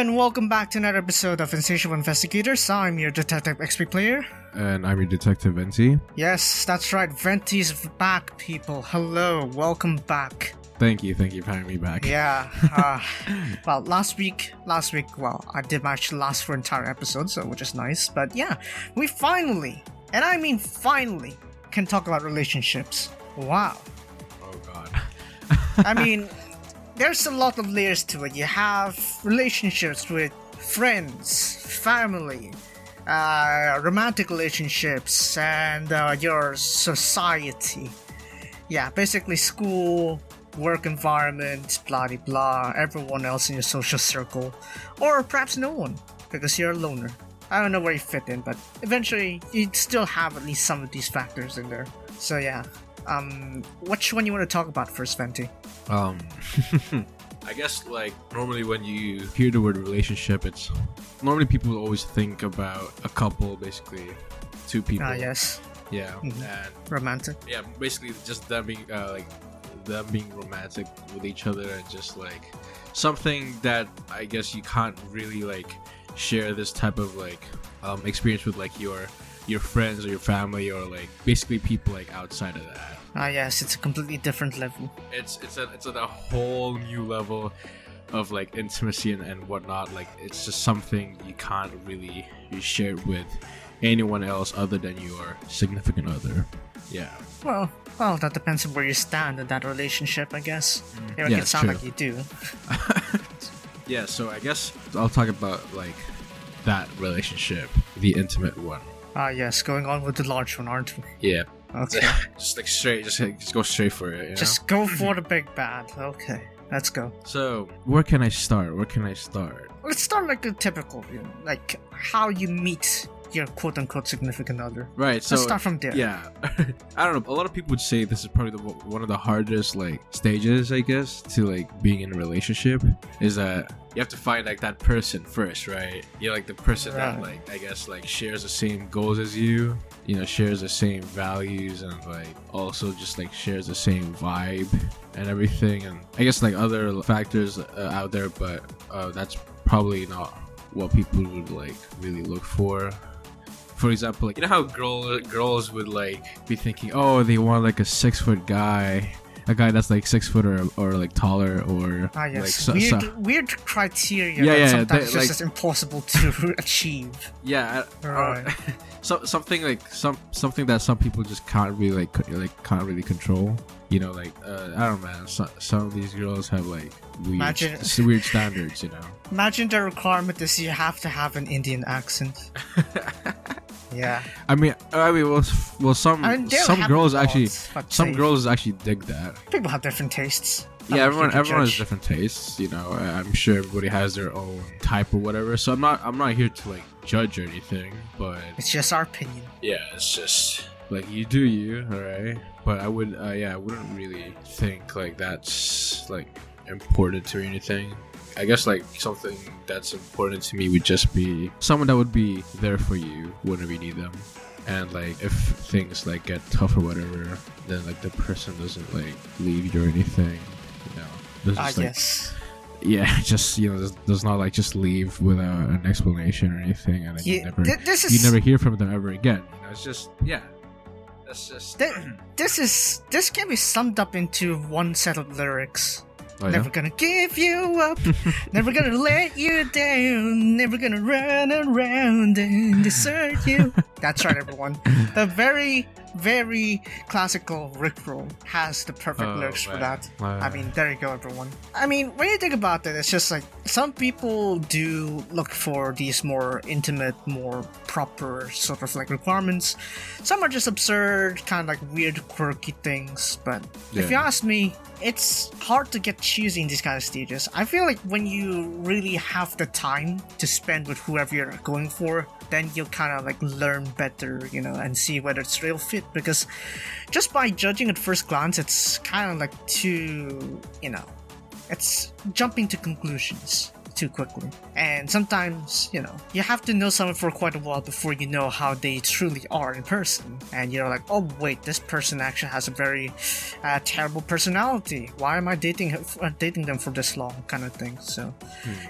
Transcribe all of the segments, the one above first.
and welcome back to another episode of Insatiable Investigators. I'm your Detective XP player. And I'm your detective, Venti. Yes, that's right. Venti's back, people. Hello, welcome back. Thank you, thank you for having me back. Yeah. Uh, well, last week, last week, well, I did actually last for entire episode, so which is nice. But yeah, we finally, and I mean finally, can talk about relationships. Wow. Oh god. I mean, there's a lot of layers to it. You have relationships with friends, family, uh, romantic relationships, and uh, your society. Yeah, basically school, work environment, blah blah blah, everyone else in your social circle, or perhaps no one because you're a loner. I don't know where you fit in, but eventually you'd still have at least some of these factors in there. So yeah, um, which one you want to talk about first, Venti? Um, I guess like normally when you hear the word relationship, it's normally people always think about a couple, basically two people. Ah, yes, Yeah, Mhm. and romantic. yeah, basically just them being uh, like them being romantic with each other and just like something that I guess you can't really like share this type of like um, experience with like your your friends or your family or like basically people like outside of that. Ah, yes, it's a completely different level. It's it's a it's at a whole new level of like intimacy and, and whatnot. Like it's just something you can't really share with anyone else other than your significant other. Yeah. Well, well, that depends on where you stand in that relationship, I guess. It Yeah, can sound true. like you do. Yeah, so I guess I'll talk about like that relationship, the intimate one. Ah, yes, going on with the large one, aren't we? Yeah, Okay. just like straight, just like, just go straight for it. You know? Just go for the big bad. Okay, let's go. so where can I start? Where can I start? Let's start like a typical, you know, like how you meet your quote unquote significant other. Right. So let's start from there. yeah, I don't know. A lot of people would say this is probably the, one of the hardest like stages, I guess, to like being in a relationship. Is that you have to find like that person first, right? You're like the person that like I guess like shares the same goals as you. You know, shares the same values and like also just like shares the same vibe and everything. And I guess like other factors uh, out there, but uh, that's probably not what people would like really look for for example, like you know how girl, girls would like be thinking, oh, they want like a six foot guy, a guy that's like six foot or, or like taller or Ah, yes. like so, weird, so- weird criteria Yeah, yeah, sometimes they- just like- is impossible to achieve. yeah, I- Right. so something like some something that some people just can't really like like can't really control. You know, like uh, I don't know, man. So, some of these girls have like weird, Imagine- weird standards. You know. Imagine the requirement is you have to have an Indian accent. Yeah. I mean, I mean, well, well, some I mean, some girls actually, some girls actually dig that. People have different tastes. Yeah everyone everyone has different tastes you know i'm sure everybody has their own type or whatever so i'm not i'm not here to like judge or anything but It's just our opinion. yeah it's just like you do you all right but i would uh, yeah i wouldn't really think like that's like important to anything i guess like something that's important to me would just be someone that would be there for you whenever you need them and like if things like get tough or whatever then like the person doesn't like leave you or anything you know Ah, like, yes. yeah just you know does, not like just leave without an explanation or anything and then you never this is you never hear from them ever again you know it's just yeah that's just thi- this is this can be summed up into one set of lyrics. Oh, yeah? Never gonna give you up, never gonna let you down, never gonna run around and desert you. That's right, everyone. The very, very classical Rickroll has the perfect Oh, lyrics for that. I mean, there you go, everyone. I mean, when you think about it, it's just like some people do look for these more intimate, more proper sort of like requirements. Some are just absurd, kind of like weird, quirky things. But if you ask me, it's hard to get choosy in these kind of stages. I feel like when you really have the time to spend with whoever you're going for, then you'll kind of like learn better, you know, and see whether it's real fit. Because just by judging at first glance, it's kind of like too, you know, it's jumping to conclusions too quickly. And sometimes, you know, you have to know someone for quite a while before you know how they truly are in person. And you're like, oh, wait, this person actually has a very uh, terrible personality. Why am I dating uh, dating them for this long? Kind of thing. So,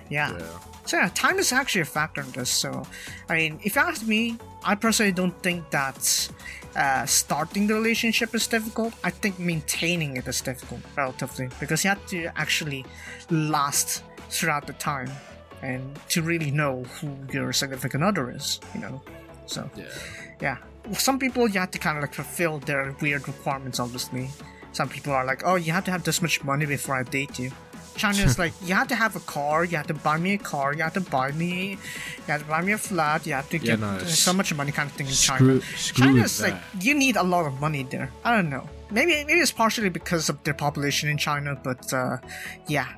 yeah. Yeah. So yeah, time is actually a factor in this. So, I mean, if you ask me, I personally don't think that uh, starting the relationship is difficult. I think maintaining it is difficult, relatively, because you have to actually last throughout the time and to really know who your significant other is. You know, so Yeah. yeah. Some people you have to kind of like fulfill their weird requirements. Obviously, some people are like, oh, you have to have this much money before I date you. China is like, you have to have a car, you have to buy me a car, you have to buy me, you have to buy me a flat, you have to Yeah, get no, so much money kind of thing in Screw, China. screw China's that. like, you need a lot of money there. I don't know. Maybe maybe it's partially because of their population in China, but uh, yeah,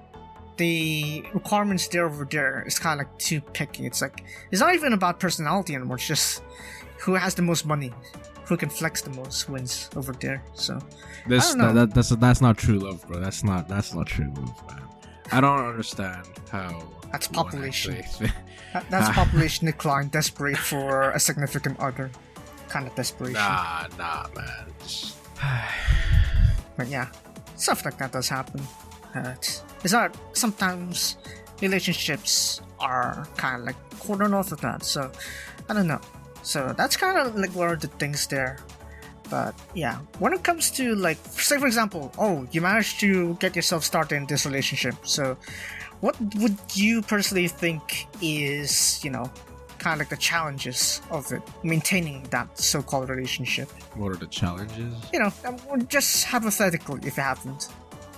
the requirements there over there is kind of like too picky. It's like it's not even about personality anymore. It's just who has the most money, who can flex the most wins over there. So This don't that, that, that's that's not true love, bro. That's not that's not true love, man. I don't understand how. That's population. actually- that, that's population decline, desperate for a significant other, kind of desperation. nah, nah, man. Just- But yeah, stuff like that does happen. Uh, it's, it's not sometimes relationships are kind of like cornered off of that. So I don't know. So that's kind of like one of the things there. But yeah, when it comes to like, say for example, oh, you managed to get yourself started in this relationship. So, what would you personally think is, you know, kind of like the challenges of it, maintaining that so-called relationship? what are the challenges? you know, um, just hypothetically, if it haven't.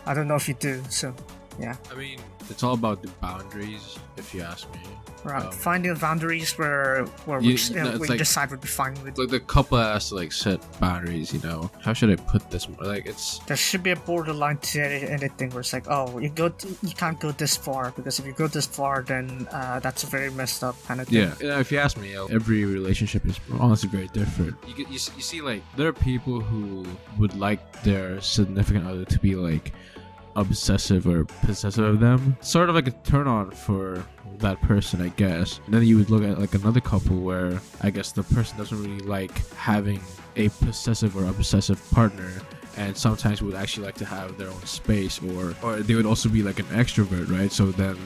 I don't know if you do, so yeah. I mean, it's all about the boundaries, if you ask me. Right. Um, Finding boundaries where where You- we, no, uh, we like- decide would be fine with. Like the couple has to like set boundaries, you know. How should I put this? Like it's There should be a borderline to anything where it's like, oh, you go, t- you can't go this far because if you go this far, then uh, that's a very messed up kind of thing. Yeah, yeah, if you ask me, uh, every relationship is honestly very different. You you, you see, like there are people who would like their significant other to be like obsessive or possessive of them, sort of like a turn on for that person, I guess. And then you would look at like another couple where I guess the person doesn't really like having a possessive or obsessive partner. And sometimes would actually like to have their own space, or or they would also be like an extrovert, right? So then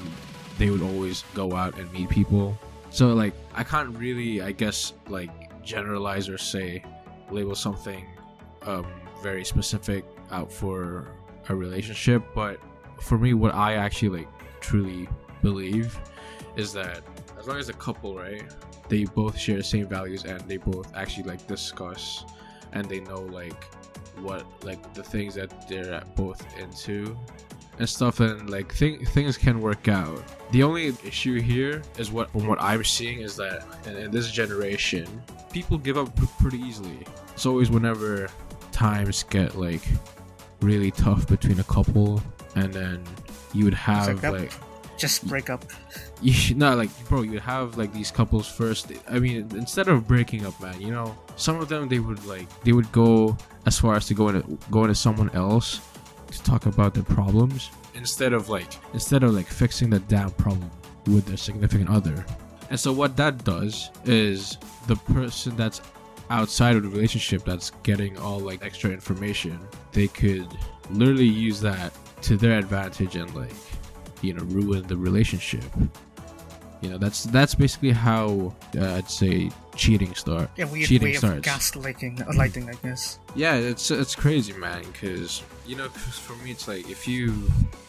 they would always go out and meet people. So like I can't really I guess like generalize or say label something um very specific out for a relationship, but for me what I actually like truly believe is that as long as a couple, right, they both share the same values and they both actually like discuss and they know like what like the things that they're both into and stuff and like th- things can work out. The only issue here is what from what i'm seeing is that in, in this generation people give up p- pretty easily. It's always whenever times get like really tough between a couple and then you would have like Just break up. you should not like bro You would have like these couples first. I mean instead of breaking up man you know some of them they would like they would go as far as to go into go into someone else to talk about their problems instead of like instead of like fixing the damn problem with their significant other. And so what that does is the person that's outside of the relationship that's getting all like extra information they could literally use that to their advantage and like you know ruin the relationship. You know that's that's basically how uh, i'd say cheating start A weird cheating way of starts. gaslighting, uh, lighting, I guess. yeah it's it's crazy man because you know 'cause for me it's like if you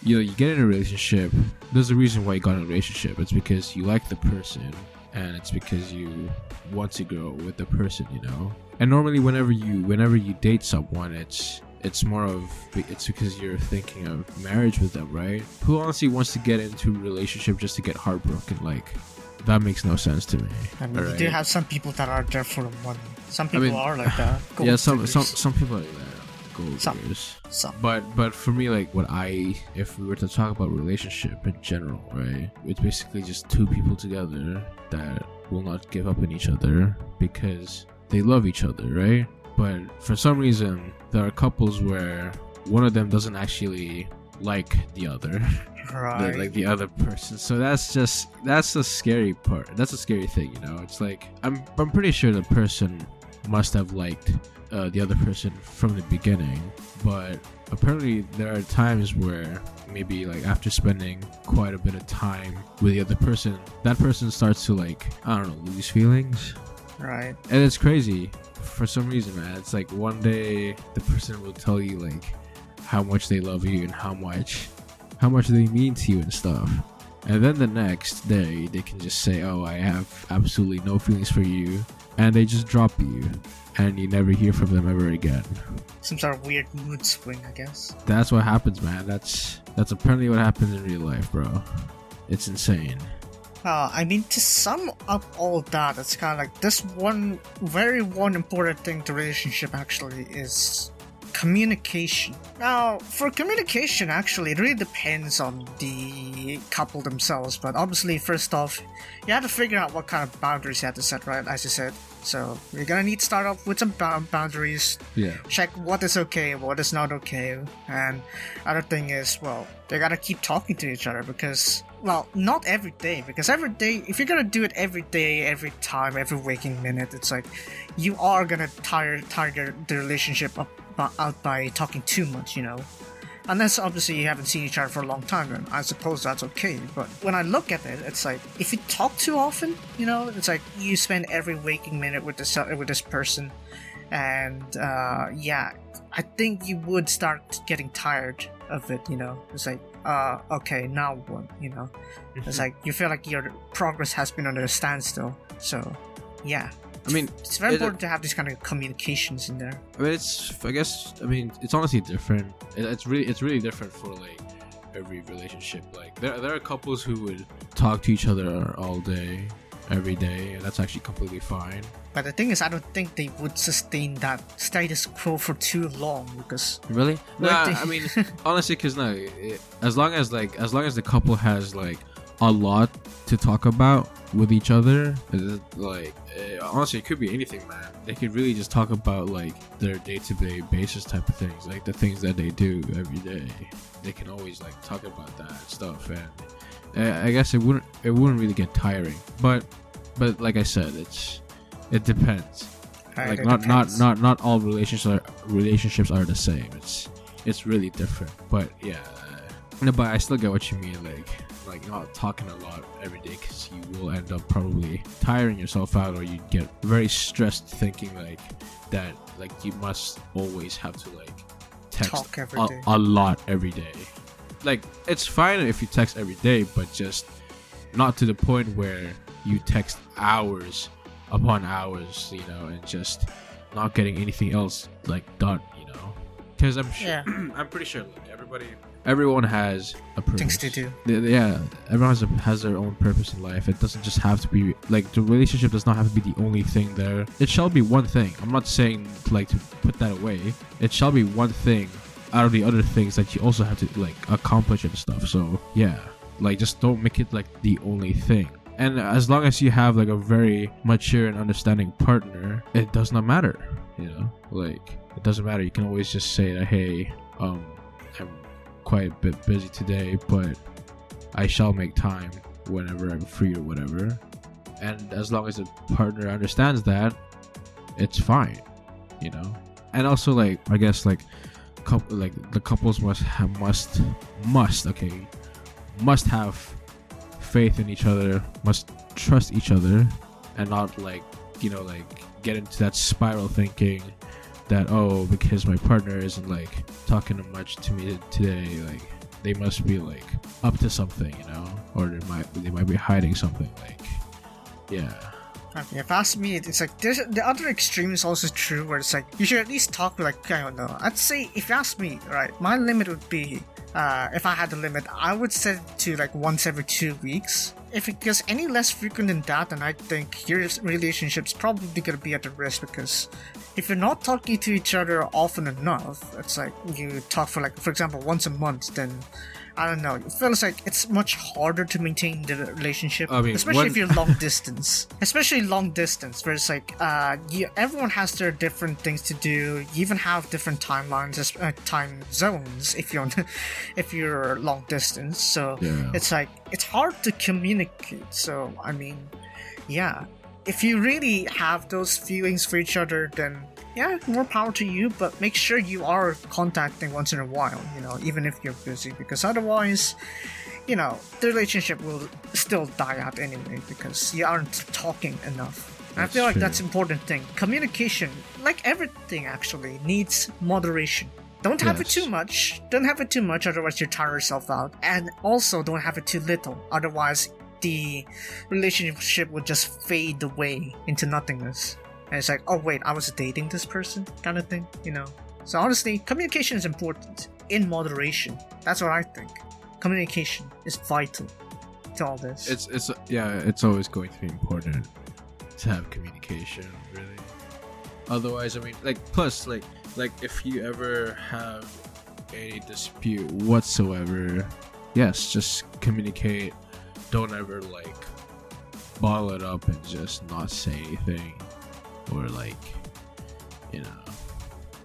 you know you get in a relationship there's a reason why you got in a relationship. It's because you like the person and it's because you want to grow with the person you know? And normally whenever you whenever you date someone it's it's more of it's because you're thinking of marriage with them right? Who honestly wants to get into a relationship just to get heartbroken? Like that makes no sense to me. I mean, you do have some people that are there for the money. Some people mean, are like that. yeah some some some people are like that gold Some. diggers. Some. but but for me like what i if we were to talk about relationship in general right it's basically just two people together that will not give up on each other because they love each other right but for some reason there are couples where one of them doesn't actually like the other, Right. like the other person. So that's just that's the scary part. That's a scary thing, you know. It's like I'm I'm pretty sure the person must have liked uh, the other person from the beginning, but apparently there are times where maybe like after spending quite a bit of time with the other person, that person starts to like I don't know lose feelings, right. and it's crazy for some reason, man. It's like one day the person will tell you like how much they love you and how much how much they mean to you and stuff. And then the next day they can just say, "Oh, I have absolutely no feelings for you." And they just drop you and you never hear from them ever again. Some sort of weird mood swing, I guess. That's what happens, man. That's that's apparently what happens in real life, bro. It's insane. Uh, I mean, to sum up all that, it's kind of like this one very one important thing to relationship actually is communication. Now, for communication, actually, it really depends on the couple themselves. But obviously, first off, you have to figure out what kind of boundaries you have to set, right? As you said. So you're gonna need to start off with some boundaries. Yeah. Check what is okay, what is not okay, and other thing is, well, they gotta keep talking to each other because, well, not every day. Because every day, if you're gonna do it every day, every time, every waking minute, it's like you are gonna tire tire the relationship up, out by talking too much, you know. Unless obviously you haven't seen each other for a long time, then I suppose that's okay. But when I look at it, it's like if you talk too often, you know, it's like you spend every waking minute with this with this person, and uh, yeah, I think you would start getting tired of it. You know, it's like, uh, okay, now what? You know, it's like you feel like your progress has been under a standstill. So, yeah, I mean, it's very it- important to have these kind of communications in there. I mean, it's. I guess. I mean, it's honestly different. It, it's really. It's really different for like every relationship. Like there, there are couples who would talk to each other all day, every day, and that's actually completely fine. But the thing is, I don't think they would sustain that status quo for too long because Really? No, Like the- I mean, honestly, because no, it, as long as like, as long as the couple has like a lot to talk about with each other, like, eh, honestly, it could be anything, man. They could really just talk about like their day-to-day basis type of things, like the things that they do every day. They can always like talk about that stuff, and eh, I guess it wouldn't, it wouldn't really get tiring. But, but like I said, it's, it depends Right, like it not not not not all relationships are relationships are the same it's it's really different but yeah no, but i still get what you mean like like not talking a lot every day because you will end up probably tiring yourself out or you get very stressed thinking like that like you must always have to like text a, a lot every day. Like it's fine if you text every day but just not to the point where you text hours upon hours you know and just not getting anything else like done you know? Because i'm sure Yeah. i'm pretty sure like everybody everyone has a purpose. Things to do. Th- yeah everyone has, a, has their own purpose in life. It doesn't just have to be like the relationship does not have to be the only thing there. It shall be one thing. I'm not saying like to put that away. It shall be one thing out of the other things that you also have to like accomplish and stuff. So yeah. Like just don't make it like the only thing. And as long as you have like a very mature and understanding partner it does not matter you know? Like it doesn't matter. You can always just say that hey um quite a bit busy today but i shall make time whenever i'm free or whatever. And as long as the partner understands that it's fine you know? And also like i guess like couple like the couples must have must must okay must have faith in each other, must trust each other, and not like you know like get into that spiral thinking that oh because my partner isn't like talking much to me today like they must be like up to something you know or they might they might be hiding something like yeah if ask me, it's like there's the other extreme is also true, where it's like you should at least talk like I don't know. I'd say if you ask me, right, my limit would be uh, if I had the limit, I would set it to like once every two weeks. If it gets any less frequent than that, then I think your relationship's probably gonna be at risk because if you're not talking to each other often enough, it's like you talk for like, for example, once a month, then I don't know. It feels like it's much harder to maintain the relationship, I mean, especially if you're long distance. especially long distance, where it's like, uh, you, everyone has their different things to do. You even have different timelines, uh, time zones if you're if you're long distance. So Yeah. it's like it's hard to communicate. So I mean, yeah, if you really have those feelings for each other, then yeah, more power to you. But make sure you are contacting once in a while. You know, even if you're busy, because otherwise, you know, the relationship will still die out anyway because you aren't talking enough. I feel like true. that's important thing. Communication, like everything, actually needs moderation. Don't have it too much. Don't have it too much, otherwise you tire yourself out. And also, don't have it too little, otherwise the relationship would just fade away into nothingness. And it's like, oh wait, I was dating this person, kind of thing, you know. So honestly, communication is important in moderation. That's what I think. Communication is vital to all this. It's it's yeah, it's always going to be important to have communication, really. Otherwise, I mean, like plus like like if you ever have any dispute whatsoever, yes, just communicate. Don't ever like bottle it up and just not say anything, or like you know.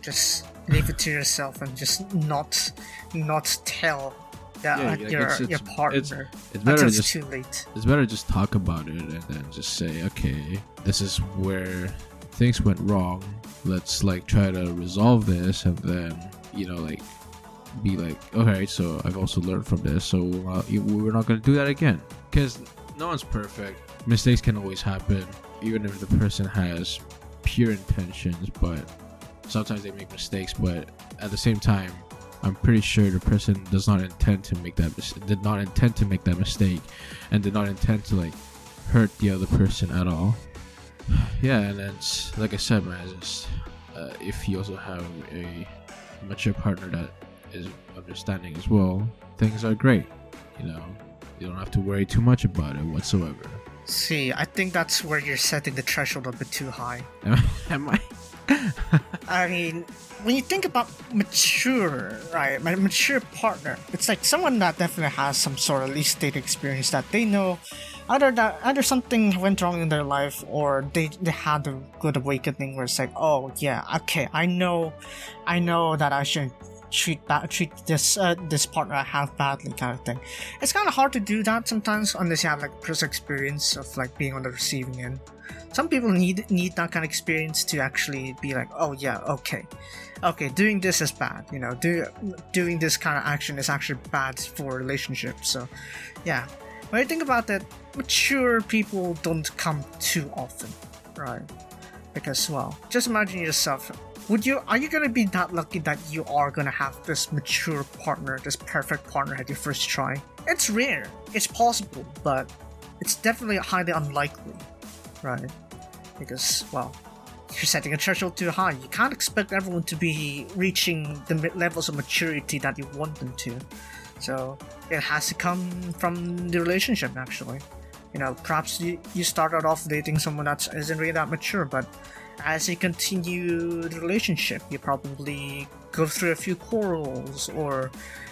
just leave it to yourself and just not not tell the, Yeah, like, your it's- your partner It's until better just too late. it's better just talk about it and then just say okay this is where things went wrong let's like try to resolve this and then you know like be like okay so i've also learned from this so uh, we're not going to do that again. Because no one's perfect. Mistakes can always happen even if the person has pure intentions but sometimes they make mistakes but at the same time i'm pretty sure the person does not intend to make that did not intend to make that mistake and did not intend to like hurt the other person at all. Yeah and it's, like i said man just uh, if you also have a mature partner that is understanding as well things are great you know? You don't have to worry too much about it whatsoever. See, I think that's where you're setting the threshold a bit too high. am i I? Mean, when you think about mature, right, my mature partner, it's like someone that definitely has some sort of at least state experience that they know either that either something went wrong in their life or they they had a good awakening where it's like, oh yeah, okay, I know, I know that I should treat that treat this uh, this partner I have badly kind of thing. It's kind of hard to do that sometimes unless you have like personal experience of like being on the receiving end. Some people need need that kind of experience to actually be like oh yeah okay. Okay doing this is bad you know do, doing this kind of action is actually bad for relationships. So yeah. When you think about that mature people don't come too often right? Because well just imagine yourself would you are you gonna be that lucky that you are gonna have this mature partner this perfect partner at your first try? It's rare. It's possible but it's definitely highly unlikely right? Because well you're setting a threshold too high. You can't expect everyone to be reaching the levels of maturity that you want them to. So it has to come from the relationship actually. You know perhaps you, you started off dating someone that isn't really that mature but as you continue the relationship you probably go through a few quarrels or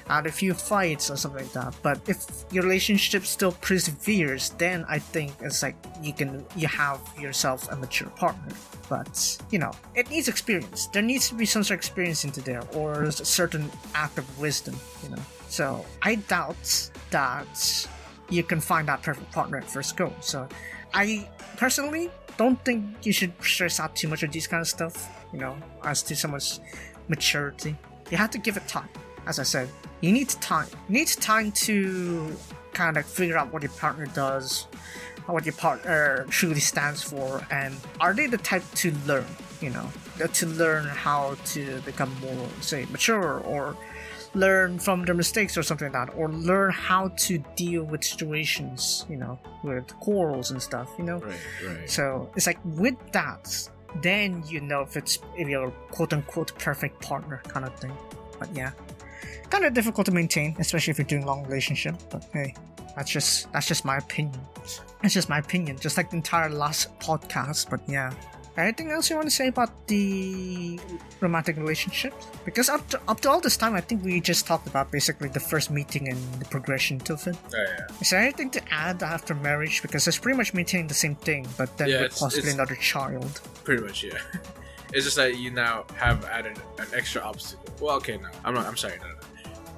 had a few fights or something like that. But if your relationship still perseveres then i think it's like you can you have yourself a mature partner. But you know it needs experience. There needs to be some sort of experience into there or a certain act of wisdom you know. So i doubt that you can find that perfect partner at first go. So i personally don't think you should stress out too much of these kind of stuff you know as to someone's maturity. You have to give it time. As i said you need time you need time to kind of figure out what your partner does what your partner truly stands for and are they the type to learn you know to learn how to become more say mature or learn from their mistakes or something like that or learn how to deal with situations you know with quarrels and stuff you know right right so it's like with that, then you know if it's if you're quote unquote perfect partner kind of thing. But yeah, kind of difficult to maintain, especially if you're doing long relationship. But hey, that's just that's just my opinion. That's just my opinion. Just like the entire last podcast. But yeah, Anything else you want to say about the romantic relationship? Because up to, up to all this time, I think we just talked about basically the first meeting and the progression to it. Oh yeah. Is there anything to add after marriage? Because it's pretty much maintaining the same thing, but then Yeah, with possibly it's- another child. Pretty much, yeah. It's just that you now have added an extra obstacle. Well, okay, no, I'm not. I'm sorry, no, no.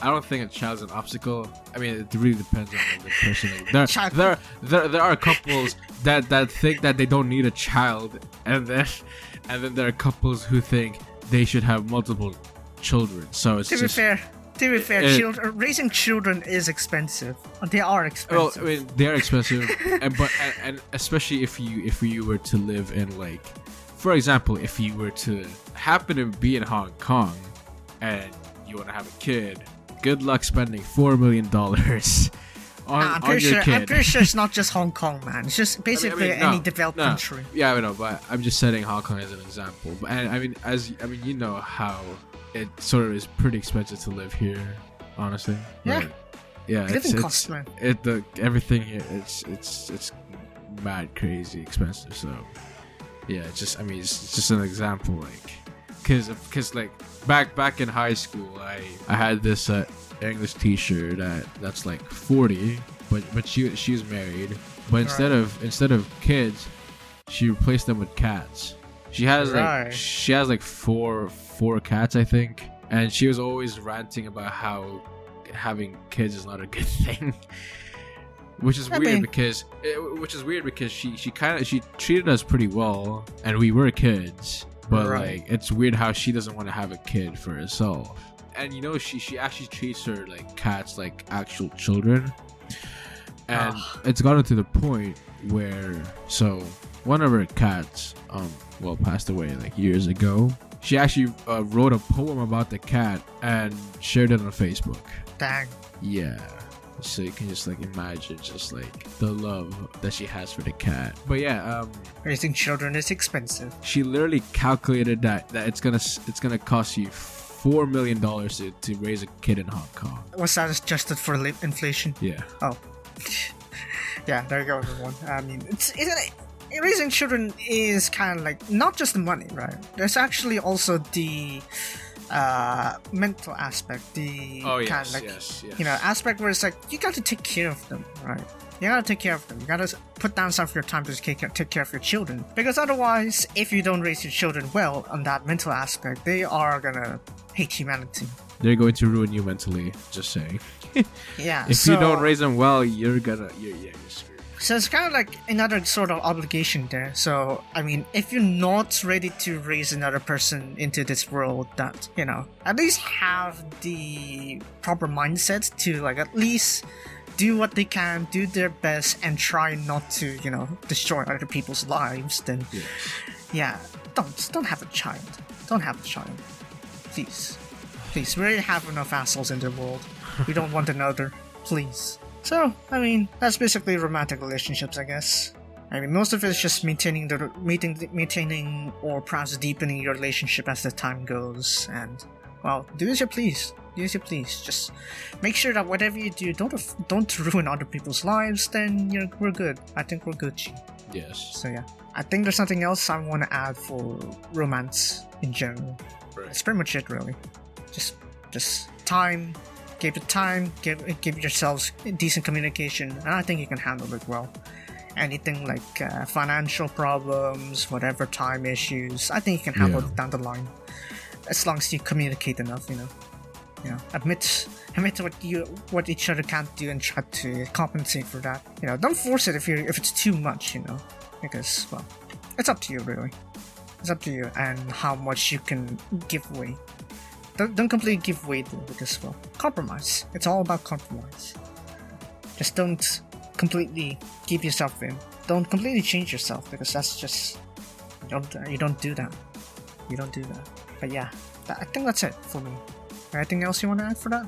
I don't think a child's an obstacle. I mean, it really depends on the person. There, there, there, there are couples that that think that they don't need a child, and then, and then there are couples who think they should have multiple children. So it's To be fair, to be fair, Uh, children, raising children is expensive. They are expensive. well. I mean, they're expensive, and but and, and especially if you if you were to live in like, for example, if you were to happen to be in Hong Kong, and you want to have a kid, good luck spending four million dollars on, Nah, I'm pretty your sure. kid. I'm pretty sure it's not just Hong Kong, man. It's just I mean- I basically mean, no, any developed no. country. Yeah, I know, but I'm just setting Hong Kong as an example. But and I mean, as I mean, you know how it sort of is pretty expensive to live here, honestly. Yeah. Like, yeah. it's- Living it's- costs, man. it the everything here it's it's it's mad crazy expensive so yeah it's just i mean it's, it's just an example like because because like back back in high school i i had this uh, english teacher that that's like 40 but but she she was married. But instead Right. of instead of kids she replaced them with cats. She has Right. like she has like four four cats i think. And she was always ranting about how having kids is not a good thing. Which is I weird mean- because eh, which is weird because she she kind of she treated us pretty well and we were kids but Right. like it's weird how she doesn't want to have a kid for herself and you know she she actually treats her like cats like actual children and Ah. it's gotten to the point where so one of her cats um well passed away like years ago she actually uh, wrote a poem about the cat and shared it on facebook Dang. yeah. So you can just like imagine just like the love that she has for the cat. But yeah, um Raising children is expensive. she literally calculated that that it's to it's to cost you 4 million dollars to, to raise a kid in Hong Kong. Was that adjusted for inflation? Yeah. Oh. yeah, there you go, everyone. I mean, it's, it's raising children is kind of like not just the money, right? There's actually also the uh, mental aspect, the Oh kind of like yes, yes. you know aspect where it's like you got to take care of them, right? You gotta take care of them. You gotta put down some of your time to take care, take care of your children. Because otherwise, if you don't raise your children well on that mental aspect, they are gonna hate humanity. they're going to ruin you mentally, just saying. Yeah. If you don't raise them well, you're gonna you're yeah, you're screwed. So it's kind of like another sort of obligation there. So, I mean, if you're not ready to raise another person into this world, that, you know, at least have the proper mindset to, like, at least do what they can, do their best, and try not to, you know, destroy other people's lives, then, Yes. yeah, don't, don't have a child. Don't have a child. Please. Please, we already have enough assholes in the world. We don't want another. Please. So, I mean, that's basically romantic relationships, I guess. I mean, most of it is just maintaining the maintaining, maintaining or perhaps deepening your relationship as the time goes. And well, do as you please. Do as you please. Just make sure that whatever you do, don't don't ruin other people's lives. Then you're we're good. I think we're Gucci. Yes. So yeah, I think there's nothing else I want to add for romance in general. Right. That's pretty much it, really. Just, just time. Give it time. Give give yourselves decent communication, and I think you can handle it well. Anything like uh, financial problems, whatever time issues, I think you can handle Yeah. it down the line, as long as you communicate enough. You know, you know, admit admit what you what each other can't do and try to compensate for that. You know, don't force it if you if it's too much. You know, because well, it's up to you really. It's up to you and how much you can give away. Don't, don't completely give way though, because well, compromise. It's all about compromise. Just don't completely give yourself in. Don't completely change yourself because that's just you don't you don't do that. You don't do that. But yeah, that, I think that's it for me. Anything else you want to add for that?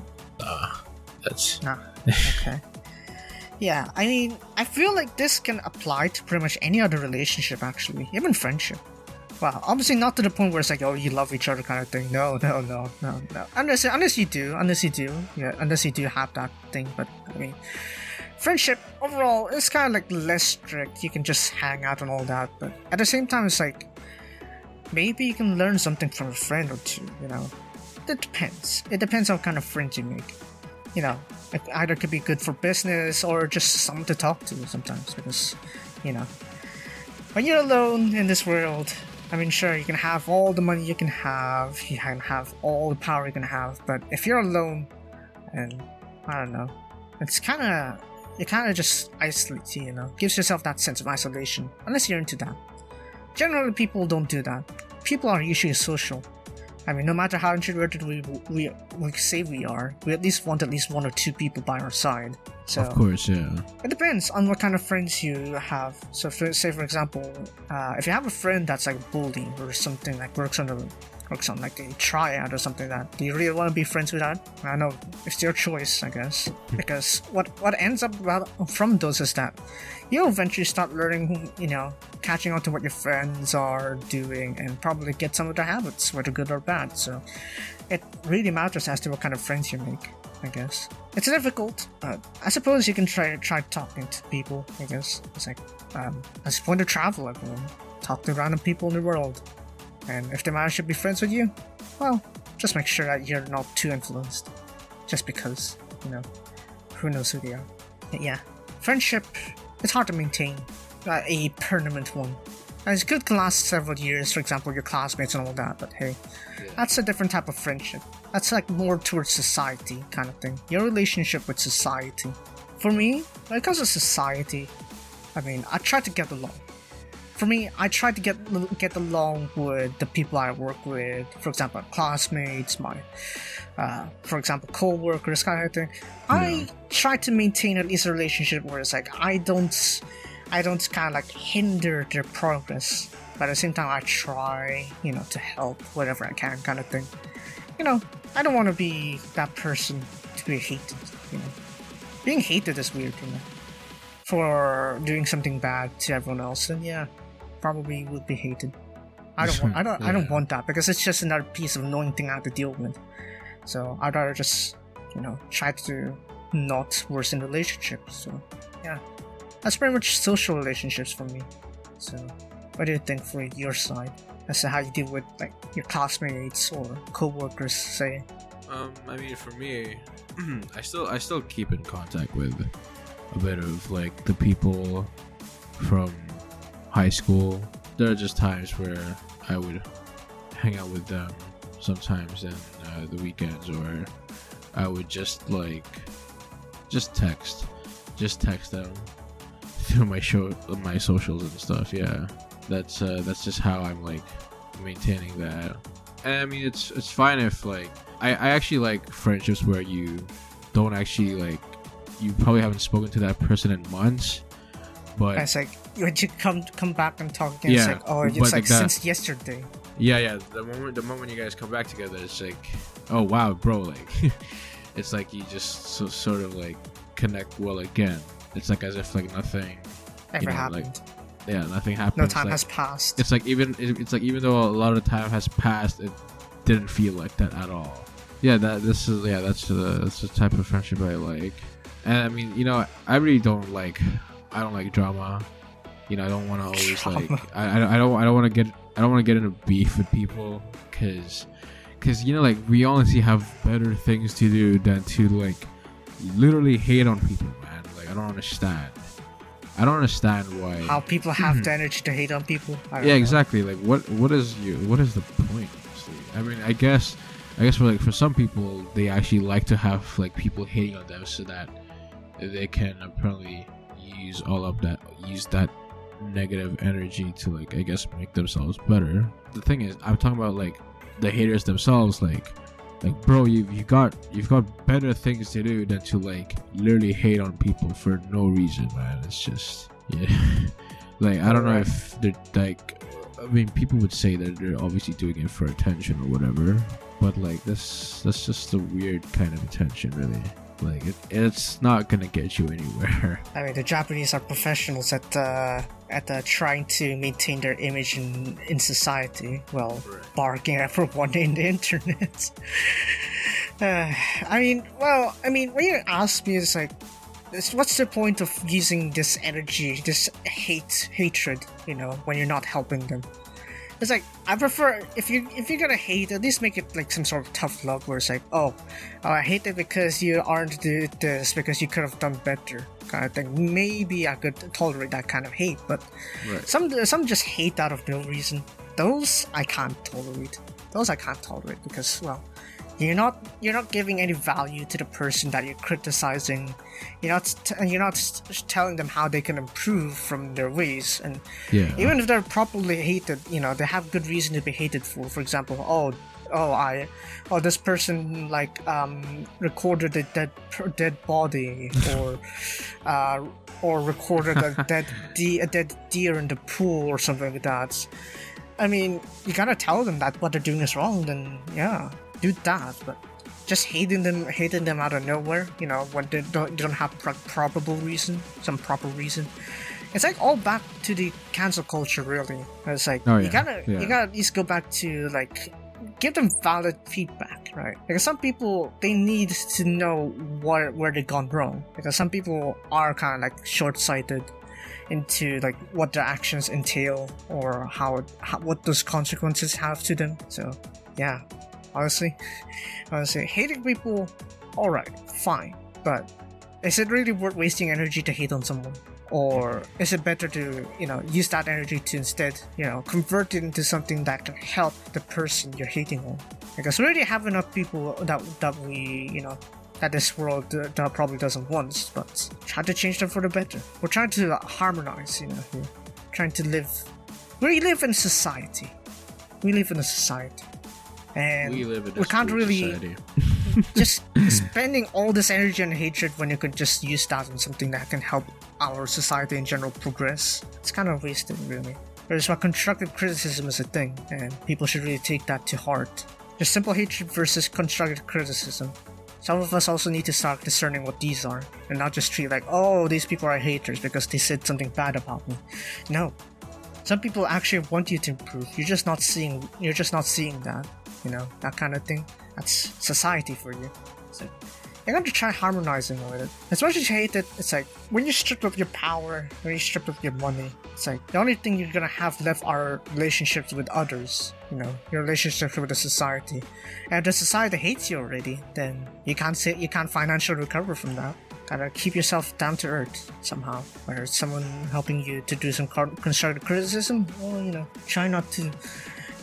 That's Nah. Okay. yeah, I mean, I feel like this can apply to pretty much any other relationship, actually, even friendship. Well, obviously not to the point where it's like, oh, you love each other kind of thing. No, no, no, no, no. Unless, unless you do, unless you do, yeah, unless you do have that thing. But I mean, friendship overall is kind of like less strict. You can just hang out and all that. But at the same time, it's like maybe you can learn something from a friend or two. You know, it depends. It depends on kind of friends you make. You know, it either could be good for business or just someone to talk to sometimes because, you know, when you're alone in this world, I mean, sure, you can have all the money you can have, you can have all the power you can have, but if you're alone, and I don't know, it's kind of it kind of just isolates you, you know, gives yourself that sense of isolation, unless you're into that. Generally, people don't do that. People are usually social. I mean, no matter how introverted we, we we say we are, we at least want at least one or two people by our side. So Of course, yeah. it depends on what kind of friends you have. So, for, say for example, uh, if you have a friend that's like bullying or something like works on the works on like a triad or something like that, do you really want to be friends with that? I know it's your choice, I guess. Because what what ends up from those is that you'll eventually start learning, you know, catching on to what your friends are doing, and probably get some of their habits, whether good or bad. So, it really matters as to what kind of friends you make. I guess it's difficult. Uh, I suppose you can try try talking to people. I guess it's like um, I just want to travel. Everyone talk to random people in the world, and if they manage to be friends with you, well, just make sure that you're not too influenced. Just because you know, who knows who they are. But yeah, friendship. It's hard to maintain uh, a permanent one. And it's good to last several years, for example, your classmates and all that. But hey, that's a different type of friendship. That's like more towards society kind of thing. Your relationship with society. For me, when it comes to society, I mean, I try to get along. For me, I try to get get along with the people I work with. For example, classmates, my, uh, for example, co-workers, kind of thing. I try to maintain at least a relationship where it's like I don't, I don't kind of like hinder their progress, but at the same time, I try, you know, to help whatever I can, kind of thing. You know, I don't want to be that person to be hated. You know, being hated is weird, you know, for doing something bad to everyone else, and yeah, probably would be hated. I don't want, I don't, I don't want that because it's just another piece of annoying thing I have to deal with. So I'd rather just, you know, try to not worsen relationships. So yeah, that's pretty much social relationships for me. So what do you think for your side? As to how you deal with like your classmates or co-workers, say. Um, I mean, for me, I still I still keep in contact with a bit of like the people from high school. There are just times where I would hang out with them sometimes in uh, the weekends, or I would just like just text, just text them through my show, my socials and stuff. Yeah, that's uh, that's just how I'm like maintaining that. And I mean, it's it's fine if like I, I actually like friendships where you don't actually like you probably haven't spoken to that person in months, but It's like when you come come back and talk again, it's Yeah, like oh, it's like like that- since yesterday. yeah, yeah. The moment the moment you guys come back together, it's like, oh wow, bro, like it's like you just so, sort of like connect well again. It's like as if like nothing, Ever know, happened? like, yeah, nothing happened. no time like- has passed. it's like even it's like even though a lot of time has passed, it didn't feel like that at all. Yeah, that this is yeah, that's the that's the type of friendship I like. And I mean, you know, I really don't like I don't like drama. You know, I don't want to always like. I, I I don't I don't want to get I don't want to get into beef with people because because you know like we honestly have better things to do than to like literally hate on people, man. Like I don't understand. I don't understand why. How people have hmm. the energy to hate on people. Yeah, know. exactly. Like, what what is you? What is the point? Honestly? I mean, I guess, I guess for like for some people, they actually like to have like people hating on them so that they can apparently use all of that, use that negative energy to like, I guess, make themselves better. The thing is, I'm talking about like the haters themselves, like. Like bro, you you got you've got better things to do than to like literally hate on people for no reason, man. It's just yeah. like I don't know if they're like I mean, people would say that they're obviously doing it for attention or whatever, but like this, that's just a weird kind of attention, really. Like it, it's not gonna get you anywhere. I mean, the Japanese are professionals at uh, at uh, trying to maintain their image in in society. Well, barking at everyone in the internet. uh, I mean, well, I mean, when you ask me, it's like, what's the point of using this energy, this hate, hatred? You know, when you're not helping them. It's like I prefer if you if you're gonna hate, at least make it like some sort of tough love where it's like, oh, oh I hate it because you aren't do this because you could have done better kind of thing. Maybe I could tolerate that kind of hate, but Right. some some just hate out of no reason. Those I can't tolerate. Those I can't tolerate because well, you're not you're not giving any value to the person that you're criticizing. You're not t- you're not s- telling them how they can improve from their ways and Yeah. even if they're properly hated, you know, they have good reason to be hated for. For example, oh, oh, I, oh, this person like um recorded a dead dead body, or uh, or recorded a dead de- a dead deer in the pool or something like that. I mean, you gotta tell them that what they're doing is wrong. Then yeah, do that. But just hating them, hating them out of nowhere, you know, when they don't, they don't have pro- probable reason, some proper reason. It's like all back to the cancel culture, really. It's like Oh, you gotta, yeah. you gotta at least go back to like give them valid feedback, right? Because some people they need to know what where they gone wrong. Because some people are kind of like short-sighted into like what their actions entail or how, how what those consequences have to them. So yeah, honestly, honestly, hating people, all right, fine, but is it really worth wasting energy to hate on someone? Or is it better to, you know, use that energy to instead, you know, convert it into something that can help the person you're hating on? Because we already have enough people that that we, you know, that this world uh, that probably doesn't want, but try to change them for the better. We're trying to harmonize, you know, here. trying to live. We live in society. We live in a society, and we live in a we can't really just spending all this energy and hatred when you could just use that on something that can help our society in general progress. It's kind of wasted, really. Whereas why constructive criticism is a thing, and people should really take that to heart. Just simple hatred versus constructive criticism. Some of us also need to start discerning what these are, and not just treat like, oh, these people are haters because they said something bad about me. No, some people actually want you to improve. You're just not seeing. You're just not seeing that. You know that kind of thing. That's society for you. So you got to try harmonizing with it. As much as you hate it, it's like when you're stripped of your power, when you're stripped of your money, it's like the only thing you're gonna have left are relationships with others. You know, your relationships with the society. And if the society hates you already, then you can't say you can't financially recover from that. Gotta keep yourself down to earth somehow. Whether it's someone helping you to do some constructive criticism, or you know, try not to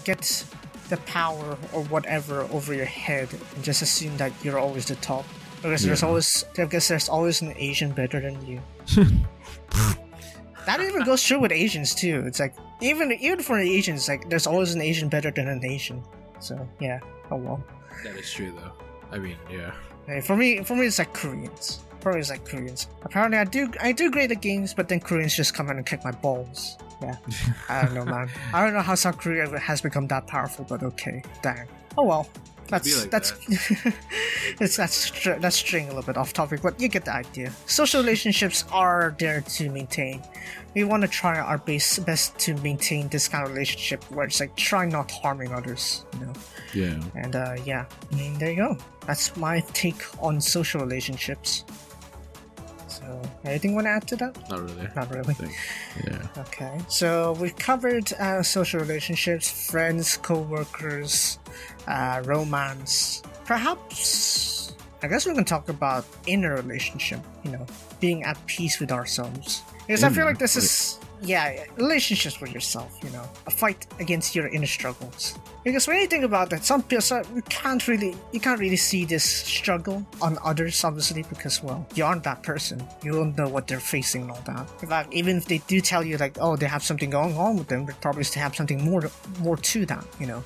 get the power or whatever over your head and just assume that you're always the top. Because there's always, I guess there's always an Asian better than you. that even goes true with Asians too. It's like even even for Asians, like there's always an Asian better than an Asian. So yeah, oh well. That is true, though. I mean, yeah. Hey, for me, for me, it's like Koreans. For me, it's like Koreans. Apparently, I do I do great at games, but then Koreans just come in and kick my balls. Yeah, I don't know, man. I don't know how South Korea has become that powerful, but okay, dang. Oh well. That's like that's it's that's that's straying a little bit off topic, but you get the idea. Social relationships are there to maintain. We want to try our best best to maintain this kind of relationship where it's like try not harming others, you know. Yeah. And uh, yeah, I mean, there you go. That's my take on social relationships. So, anything you want to add to that? Not really. Not really. Yeah. Okay, so we've covered uh, social relationships, friends, co-workers, uh, romance. Perhaps, I guess we can talk about inner relationship. You know, being at peace with ourselves. Because I feel like this is yeah, relationships with yourself. You know, a fight against your inner struggles. Because when you think about that, some people so you can't really you can't really see this struggle on others, obviously, because well, you aren't that person. You don't know what they're facing and all that. In fact, even if they do tell you like, oh, they have something going on with them, they probably still have something more more to that. You know.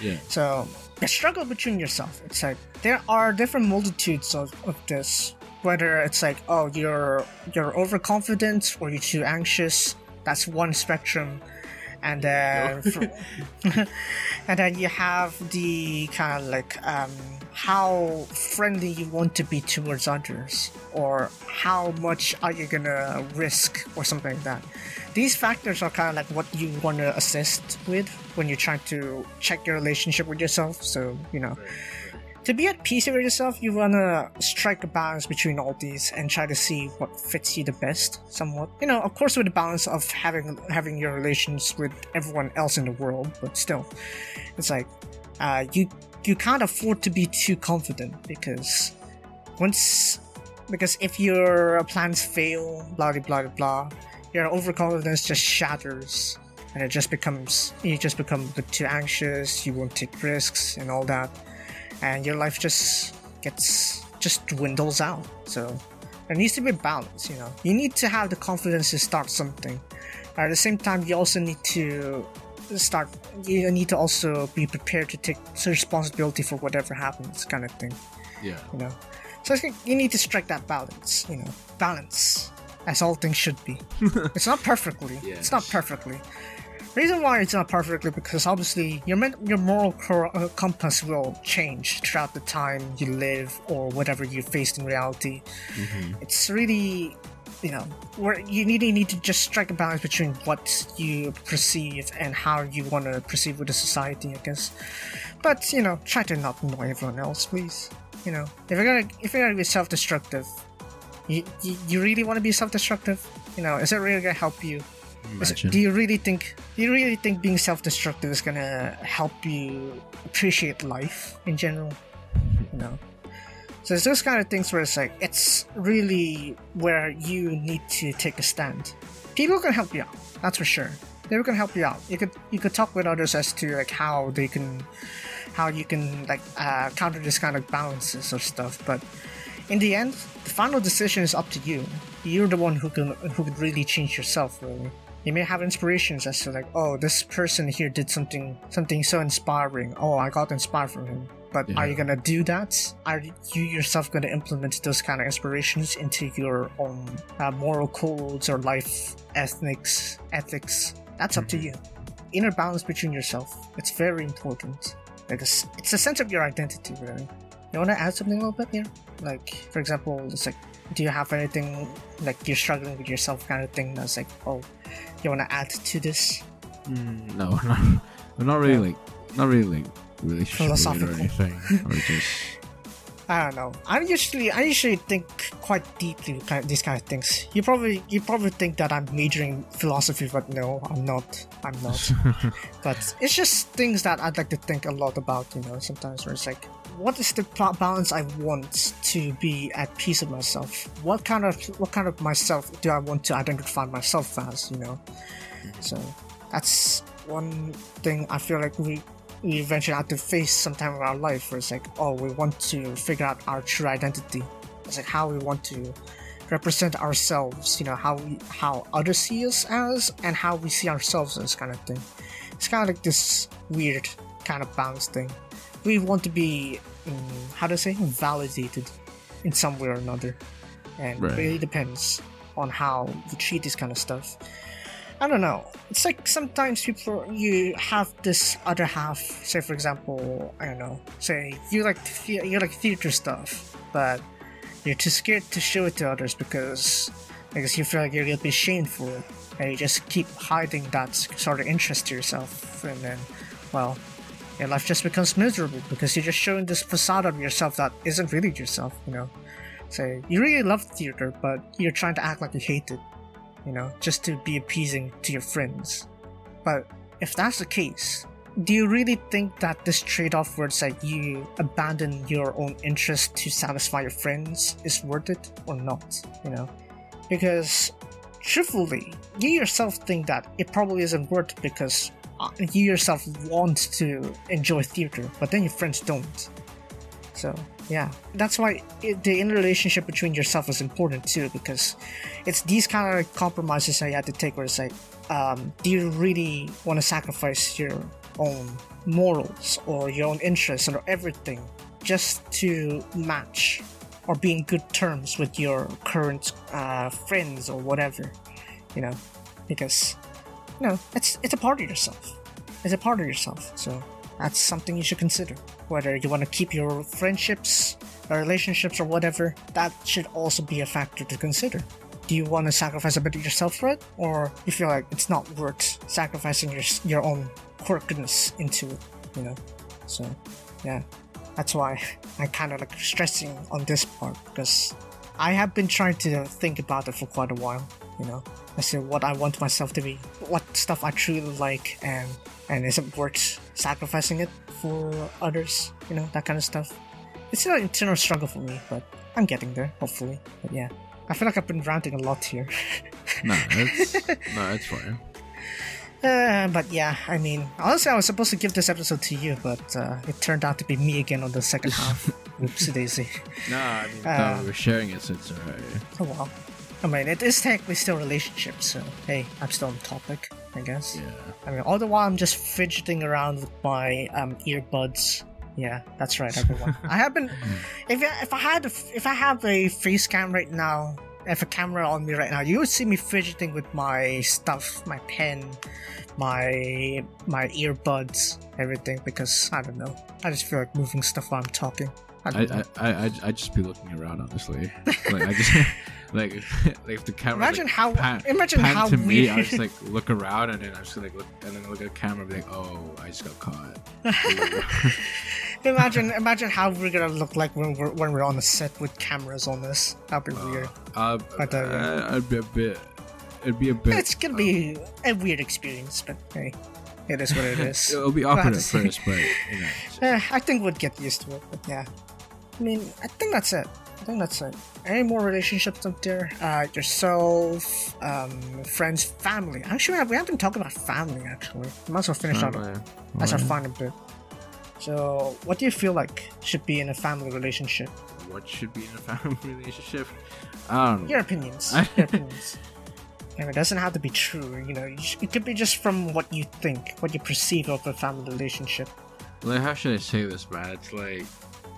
Yeah. So the struggle between yourself. It's like there are different multitudes of, of this. Whether it's like, oh, you're you're overconfident or you're too anxious. That's one spectrum. And then, and then you have the kind of like um, how friendly you want to be towards others, or how much are you gonna risk, or something like that. These factors are kind of like what you want to assist with when you're trying to check your relationship with yourself. So you know, to be at peace with yourself, you wanna strike a balance between all these and try to see what fits you the best, somewhat. You know, of course, with the balance of having having your relations with everyone else in the world, but still, it's like uh, you you can't afford to be too confident because once because if your plans fail, blah blah blah blah, your overconfidence just shatters and it just becomes you just become too anxious you won't take risks and all that and your life just gets just dwindles out. So there needs to be balance you know. You need to have the confidence to start something. At the same time you also need to start you need to also be prepared to take responsibility for whatever happens kind of thing. Yeah. you know? So i think you need to strike that balance you know. Balance as all things should be. It's not perfectly. It's not perfectly reason why it's not perfectly because obviously your your moral uh, compass will change throughout the time you live or whatever you faced in reality. It's really you know where you need you need to just strike a balance between what you perceive and how you want to perceive with the society i guess. But you know try to not annoy everyone else please. You know if you're gonna if you're gonna be self-destructive you, you, you really want to be self-destructive? You know is it really gonna help you Imagine. do you really think do you really think being self-destructive is gonna help you appreciate life in general? Know so it's those kind of things where it's like it's really where you need to take a stand. People can help you out that's for sure. They can help you out. You could you could talk with others as to like how they can how you can like uh, counter this kind of balances or stuff but in the end the final decision is up to you. You're the one who can who can really change yourself really you may have inspirations as to like oh this person here did something something so inspiring. Oh i got inspired from him. But are you gonna do that? Are you yourself gonna implement those kind of inspirations into your own uh, moral codes or life ethics ethics? That's up to you. Inner balance between yourself it's very important. Because it's a sense of your identity really. You want to add something a little bit here? Like for example it's like do you have anything like you're struggling with yourself kind of thing that's like oh you want to add to this Mm, no, not, we're not really like, not really like relationship or anything, or just I don't know. I usually I usually think quite deeply kind these kind of things. You probably you probably think that I'm majoring philosophy, but no, I'm not. I'm not. but it's just things that I'd like to think a lot about. You know, sometimes where it's like, what is the balance I want to be at peace with myself? What kind of what kind of myself do I want to identify myself as? You know, mm-hmm. so that's one thing I feel like we we eventually have to face sometime in our life where it's like, oh, we want to figure out our true identity. It's like how we want to represent ourselves, you know, how we how others see us as and how we see ourselves as kind of thing. It's kind of like this weird kind of balance thing. We want to be, um, how to say, validated in some way or another, and Right. it really depends on how you treat this kind of stuff. I don't know. It's like sometimes people you have this other half. Say for example, I don't know. Say you like the- you like theater stuff, but you're too scared to show it to others because because you feel like you're gonna be shamed for it, and you just keep hiding that sort of interest to yourself, and then, well, your life just becomes miserable because you're just showing this facade of yourself that isn't really yourself. You know. Say you really love theater, but you're trying to act like you hate it you know, just to be appeasing to your friends. But if that's the case, do you really think that this trade off where it's like you abandon your own interest to satisfy your friends is worth it or not? You know? Because truthfully, you yourself think that it probably isn't worth it because you yourself want to enjoy theater, but then your friends don't. So yeah, that's why it, the inner relationship between yourself is important too, because it's these kind of compromises that you have to take. Where it's like, um, do you really want to sacrifice your own morals or your own interests or everything just to match or be in good terms with your current uh, friends or whatever? You know, because you know it's it's a part of yourself. It's a part of yourself. So that's something you should consider. Whether you want to keep your friendships or relationships or whatever, that should also be a factor to consider. Do you want to sacrifice a bit of yourself for it, or you feel like it's not worth sacrificing your your own quirkiness into it? You know, so yeah, That's why I kind of like stressing on this part because I have been trying to think about it for quite a while. You know, I say what I want myself to be, what stuff I truly like, and and is it worth sacrificing it for others? You know, that kind of stuff. It's an internal struggle for me, but I'm getting there, hopefully. But yeah, I feel like I've been ranting a lot here. No, it's no, it's fine. Uh, but yeah, I mean, honestly, I was supposed to give this episode to you, but uh, it turned out to be me again on the second half. Oopsie daisy. No, I mean, Uh, no, we're sharing it, so it's alright. Oh well. I mean, it is technically still a relationship, so hey, I'm still on topic, I guess. Yeah. I mean, all the while I'm just fidgeting around with my um, earbuds. Yeah, that's right, everyone. I have been. If I, if I had a, if I have a face cam right now, if a camera on me right now, you would see me fidgeting with my stuff, my pen, my my earbuds, everything. Because I don't know, I just feel like moving stuff while I'm talking. I I. I, I, I, I just be looking around, honestly. Like, I just, like, like if the camera. Imagine like, how- pan, imagine pan how to me, I weird- just like look around and then I just like look and then look at the camera and be like, oh, I just got caught. Imagine imagine how we're gonna look like when we're when we're on the set with cameras on this. That'd be weird. uh, But, uh, uh, I'd be a bit. It'd be a bit. It's gonna be a weird experience, but hey, it is what it is. It'll be awkward at first, but you know. Eh, I think we'd get used to it, but yeah. I mean, I think that's it. I think that's it. Any more relationships up there? Uh, yourself, um, friends, family. Actually, we haven't talked about family. Actually, might as well finish out. Family. That's our Alright. final bit. So, what do you feel like should be in a family relationship? What should be in a family relationship? I don't know. Your opinions. Your opinions. And it doesn't have to be true. You know, it could be just from what you think, what you perceive of a family relationship. like how should I say this, man? It's like,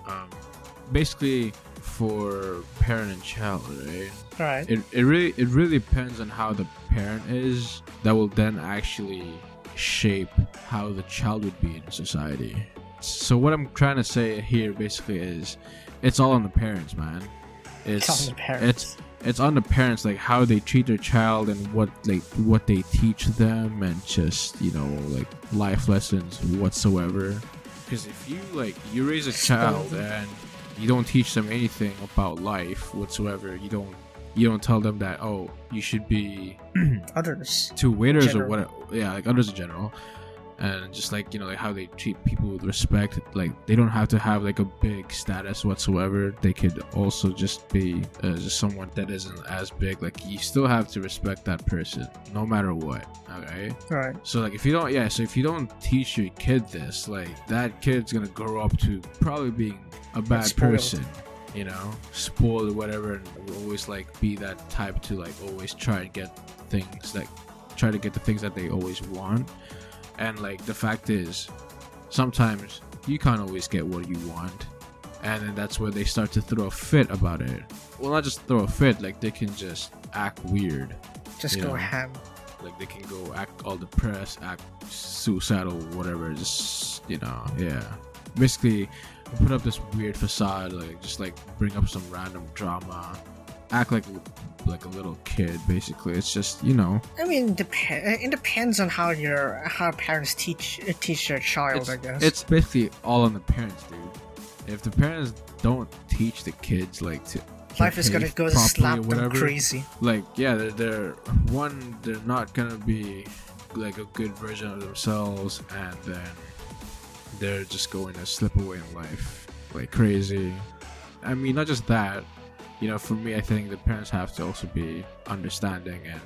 um, basically for parent and child, right? All right. It, it really it really depends on how the parent is that will then actually shape how the child would be in society. So what I'm trying to say here basically is, it's all on the parents, man. It's It's on the parents. It's it's on the parents like how they treat their child and what like what they teach them and just you know like life lessons whatsoever because if you like you raise a child and you don't teach them anything about life whatsoever. You don't you don't tell them that oh you should be Others. to waiters or what yeah like others in general and just like you know like how they treat people with respect like they don't have to have like a big status whatsoever. They could also just be uh, just someone that isn't as big. Like you still have to respect that person no matter what okay right. so like if you don't yeah so if you don't teach your kid this like that kid's gonna grow up to probably being a bad person you know? Spoiled or whatever and always like be that type to like always try and get things like try to get the things that they always want and like the fact is sometimes you can't always get what you want and then that's where they start to throw a fit about it well not just throw a fit like they can just act weird Just go ham. like they can go act all depressed, act suicidal, whatever. Just you know, yeah. Basically, put up this weird facade, like just like bring up some random drama, act like like a little kid. Basically, it's just you know, I mean, dep- it depends on how your how parents teach teach their child. it's, I guess. it's basically all on the parents, dude. If the parents don't teach the kids like to life is gonna go slap or them whatever, crazy. like yeah they're, they're one they're not gonna be like a good version of themselves and then they're just going to slip away in life like crazy i mean not just that you know for me i think the parents have to also be understanding and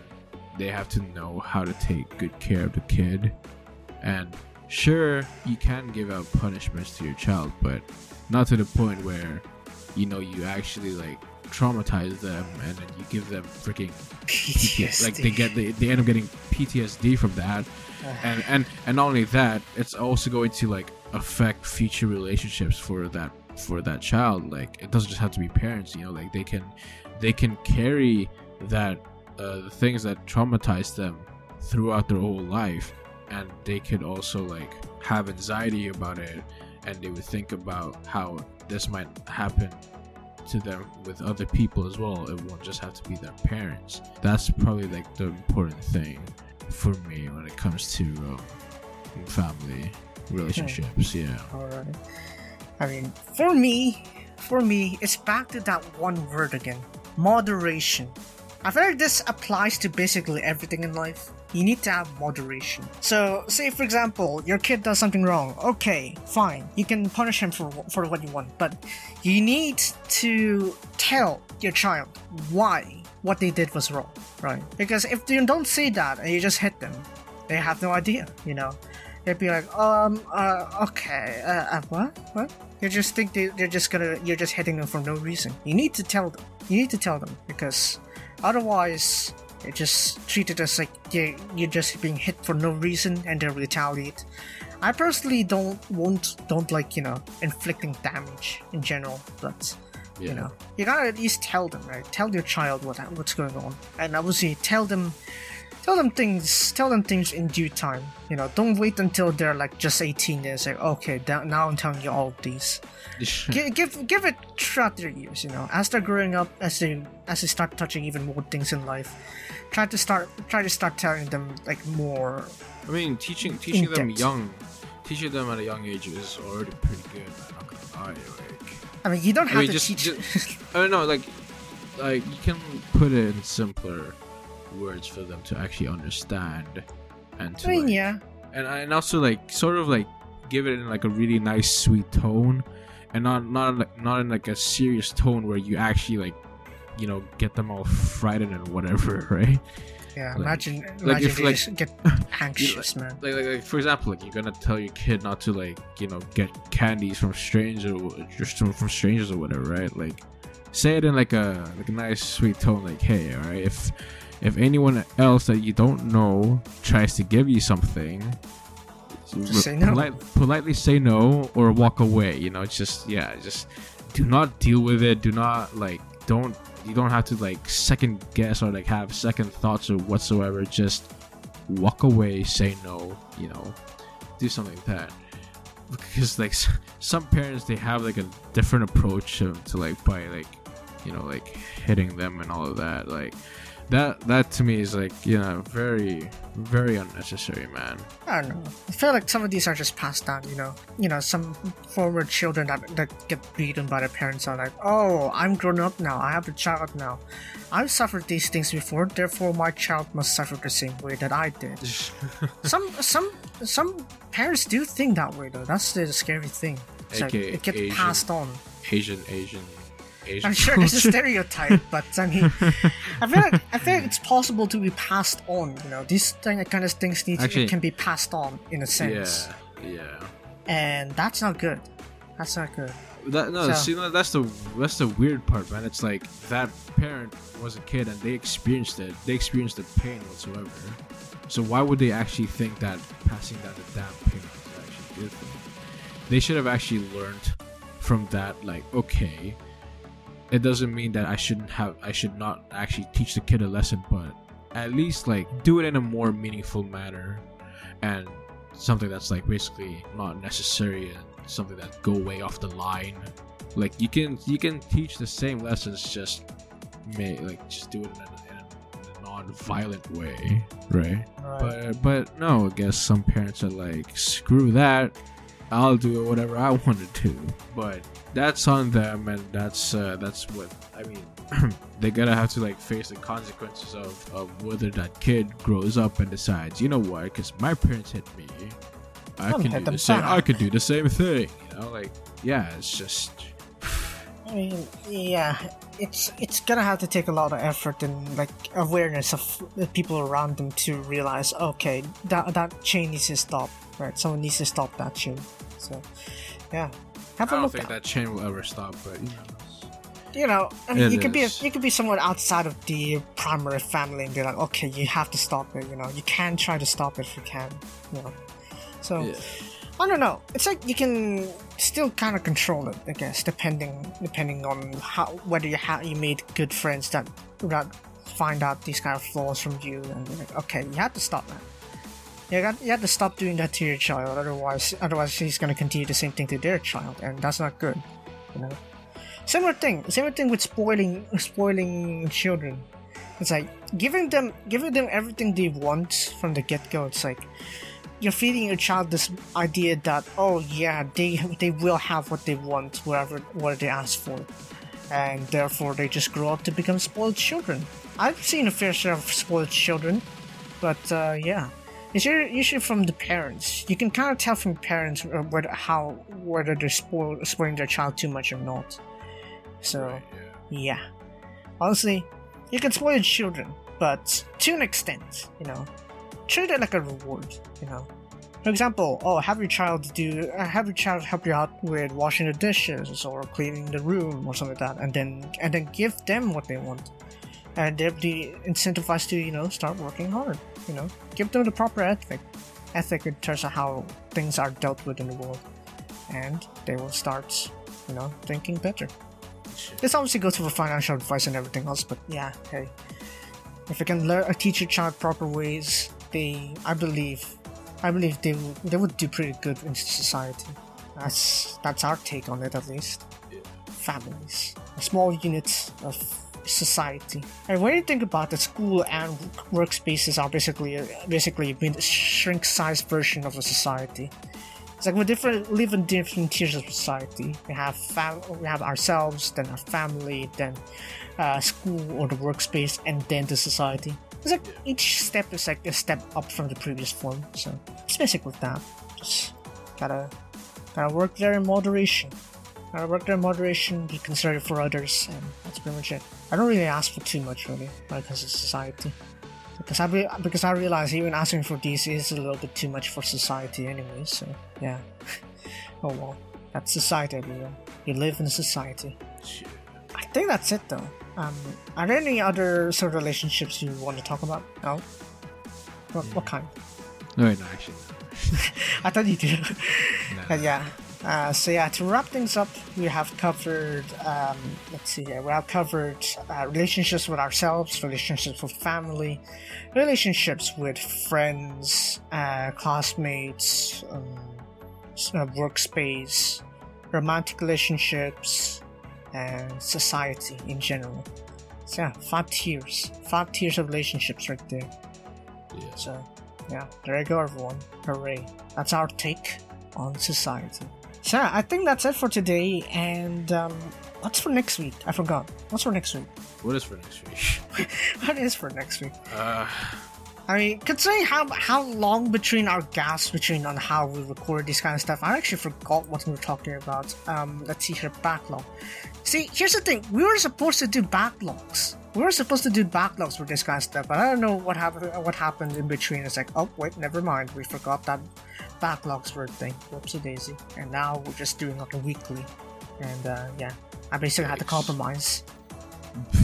they have to know how to take good care of the kid. And sure you can give out punishments to your child but not to the point where you know you actually like traumatize them and then you give them freaking PTSD. like they get they, they end up getting PTSD from that. And and and not only that it's also going to like affect future relationships for that for that child like it doesn't just have to be parents you know like they can they can carry that uh, the things that traumatize them throughout their whole life and they could also like have anxiety about it and they would think about how this might happen to them with other people as well. It won't just have to be their parents. That's probably like the important thing for me when it comes to um, family relationships yeah. Alright. I mean, for me, for me, it's back to that one word again moderation. I feel like this applies to basically everything in life. You need to have moderation. So, say for example, your kid does something wrong. Okay, fine. You can punish him for for what you want, but you need to tell your child why what they did was wrong, right? Because if you don't say that and you just hit them, they have no idea, you know. They'd be like, um, uh, okay, uh, uh what, what? You just think they, they're just gonna, you're just hitting them for no reason. You need to tell them. You need to tell them because otherwise, they just treat it as like you you're just being hit for no reason and they retaliate. I personally don't want don't like you know inflicting damage in general, but yeah. you know you gotta at least tell them right. Tell your child what what's going on, and obviously tell them tell them things tell them things in due time. You know don't wait until they're like just 18 and say okay now i'm telling you all of these. Give, give give it throughout their years you know. As they're growing up as they as they start touching even more things in life try to start try to start telling them like more i mean teaching teaching them young teaching them at a young age is already pretty good i'm not gonna lie like. I mean you don't have I mean, to just, teach just, i don't know like like you can put it in simpler words for them to actually understand and to I mean, like, yeah. and and also like sort of like give it in like a really nice sweet tone and not not like not in like a serious tone where you actually like you know get them all frightened and whatever right? Yeah like, imagine imagine like if, like, get anxious man. like, like, like for example like you're gonna tell your kid not to like you know get candies from strangers or just from strangers or whatever right? Like say it in like a like a nice sweet tone like hey all right if if anyone else that you don't know tries to give you something, say no. Polite, politely say no or walk away. You know, it's just yeah, just do not deal with it. Do not like don't you don't have to like second guess or like have second thoughts or whatsoever. Just walk away, say no. You know, do something like that. Because like some parents, they have like a different approach to, to like by like you know like hitting them and all of that. Like that that to me is like you know very very unnecessary man. I don't know. I feel like some of these are just passed down you know. You know some former children that, that get beaten by their parents are like oh i'm grown up now. I have a child now. I've suffered these things before. Therefore my child must suffer the same way that i did. Some some some parents do think that way though. That's the scary thing. It's like it gets Asian, passed on. Asian asian Asian I'm sure there's a stereotype, but I mean, I feel like I feel like it's possible to be passed on. You know, these kind of things need Actually, can be passed on in a sense. Yeah, yeah. And that's not good. That's not good. That, no, so, see, that's the that's the weird part, man. It's like that parent was a kid and they experienced it. They experienced the pain whatsoever. So why would they actually think that passing down the damn pain is actually good for them? They should have actually learned from that. Like, okay, it doesn't mean that I shouldn't have I should not actually teach the kid a lesson, but at least like do it in a more meaningful manner and something that's like basically not necessary and something that go way off the line. Like you can you can teach the same lessons just may like just do it in a, in a, in a non-violent way, right? right? But but no, I guess some parents are like screw that. I'll do whatever I want to do. But that's on them, and that's uh, that's what I mean. they gotta have to like face the consequences of, of whether that kid grows up and decides, you know what? Because my parents hit me, I can do the same. I could do the same thing. You know, like yeah, it's just. I mean, yeah, it's it's gonna have to take a lot of effort and like awareness of the people around them to realize, okay, that that chain needs to stop. Right, someone needs to stop that chain. So, yeah, have I don't think that chain will ever stop, but you know. You know, I mean, it you could be a, you could be someone outside of the primary family and be like, okay, you have to stop it. You know, you can try to stop it if you can. You know, so yeah. I don't know. It's like you can still kind of control it, I guess, depending depending on how whether you have you made good friends that that find out these kind of flaws from you and like, okay, you have to stop that. You got you have to stop doing that to your child, otherwise otherwise he's gonna continue the same thing to their child, and that's not good. You know. Similar thing, similar thing with spoiling spoiling children. It's like giving them giving them everything they want from the get go. It's like you're feeding your child this idea that oh yeah they they will have what they want whatever what they ask for and therefore they just grow up to become spoiled children i've seen a fair share of spoiled children but uh, yeah it's usually, usually from the parents? You can kind of tell from parents uh, whether how whether they're spoil, spoiling their child too much or not. So yeah. Honestly you can spoil your children but to an extent you know. Treat it like a reward, you know. For example, oh, have your child do, uh, have your child help you out with washing the dishes or cleaning the room or something like that, and then and then give them what they want, and they'll be incentivized to you know start working hard. You know, give them the proper ethic, ethic in terms of how things are dealt with in the world, and they will start, you know, thinking better. This obviously goes for financial advice and everything else, but yeah, hey, if you can learn, uh, teach your child proper ways, they, I believe, I believe they would, they would do pretty good in society. That's that's our take on it, at least. Families, a small units of society. And when you think about it, school and workspaces are basically basically a shrink-sized version of a society. It's like we different live in different tiers of society. We have fam- we have ourselves, then our family, then uh, school or the workspace, and then the society. It's like each step is like a step up from the previous form. So it's basically that. Just gotta gotta work there in moderation. Gotta work there in moderation, be considerate for others, and that's pretty much it. I don't really ask for too much really it comes society. Because I re- because I realize even asking for these is a little bit too much for society anyway. So yeah. oh well, that's society, everyone. You live in society. I think that's it though. Um, are there any other sort of relationships you want to talk about? No. What, what kind? No, no, actually. I thought you did. No. yeah. Uh, so yeah, to wrap things up, we have covered. Um, let's see here. We have covered uh, relationships with ourselves, relationships with family, relationships with friends, uh, classmates, um, uh, workspace, romantic relationships, and society in general. So yeah, five tiers, five tiers of relationships right there. Yeah. So yeah, there you go, everyone. Hooray! That's our take on society. So I think that's it for today. And um, what's for next week? I forgot. What's for next week? What is for next week? what is for next week? Uh, I mean, considering how how long between our gaps between on how we record this kind of stuff, I actually forgot what we were talking about. Um, let's see here, backlog. See, here's the thing: we were supposed to do backlogs. We were supposed to do backlogs for this kind of stuff, but I don't know what happened. What happened in between? It's like, oh wait, never mind. We forgot that backlogs were a thing. Whoopsie daisy. And now we're just doing like a weekly. And uh, yeah, I basically had to compromise.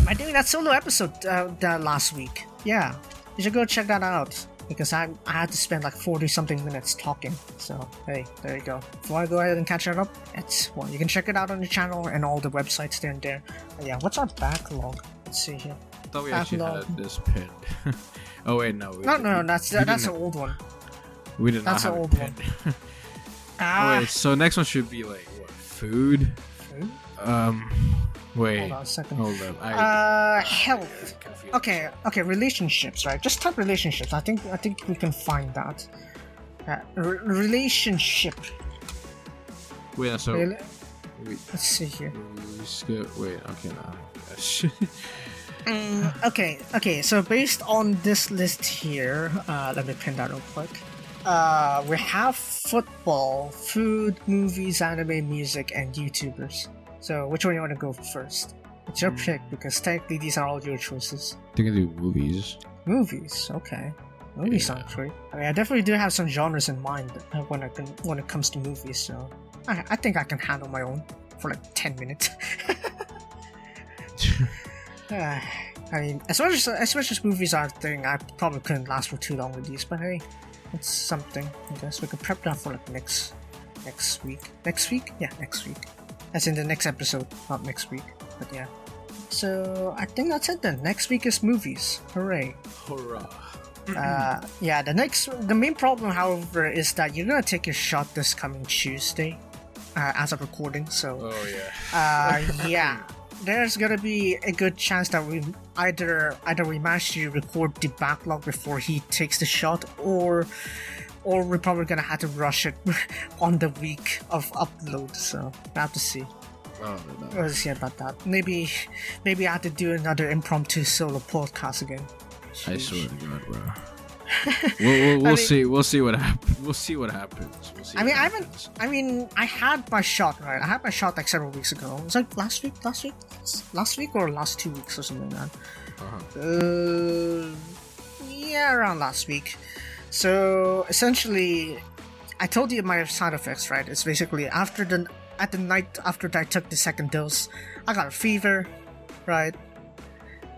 I doing that solo episode uh, that last week. Yeah, you should go check that out because I, I had to spend like 40 something minutes talking. So, hey, there you go. If you want to go ahead and catch that up, it's well, you can check it out on the channel and all the websites there and there. But yeah, what's our backlog? Let's see here. I thought we actually had this pinned. oh, wait, no. No, no, no, that's, that's an old one. We did that's not have an old one. ah. Wait, so next one should be like, what, food? Food? Um, wait. Hold on a second. Hold up. I, uh, health. Okay, okay, relationships, right? Just type relationships. I think I think we can find that. Uh, re- relationship. Wait, so Rel- wait, Let's see here. Wait, okay, no. Mm, okay, okay. So based on this list here, uh, let me pin that real quick. Uh, we have football, food, movies, anime, music, and YouTubers. So which one you want to go first? It's your Hmm. pick because technically these are all your choices. I think I do movies. Movies, okay. Movies Yeah. sound great. I mean, I definitely do have some genres in mind when I can when it comes to movies. So I, I think I can handle my own for like ten minutes. Uh, I mean, as much as as much as movies are a thing, I probably couldn't last for too long with these. But hey, it's something. I guess we can prep that for like next next week. Next week, yeah, next week. As in the next episode, not next week. But yeah. So I think that's it then. Next week is movies. Hooray! Hurrah. Uh, yeah, the next, the main problem, however, is that you're gonna take your shot this coming Tuesday, uh, as of recording. So, Oh, yeah. uh, yeah, there's gonna be a good chance that we either either we manage to record the backlog before he takes the shot, or or we're probably gonna have to rush it on the week of upload. So we have to see. Oh, no. We'll see about that. Maybe, maybe I have to do another impromptu solo podcast again. I swear to God, bro. we'll we'll, we'll mean- see. We'll see what happens. We'll see what happens. We'll see I mean, I haven't. I mean, I had my shot right. I had my shot like several weeks ago. It was like last week, last week, last week, or last two weeks or something like that. Uh-huh. Uh, yeah, around last week. So essentially, I told you my side effects, right? It's basically after the at the night after I took the second dose, I got a fever, right?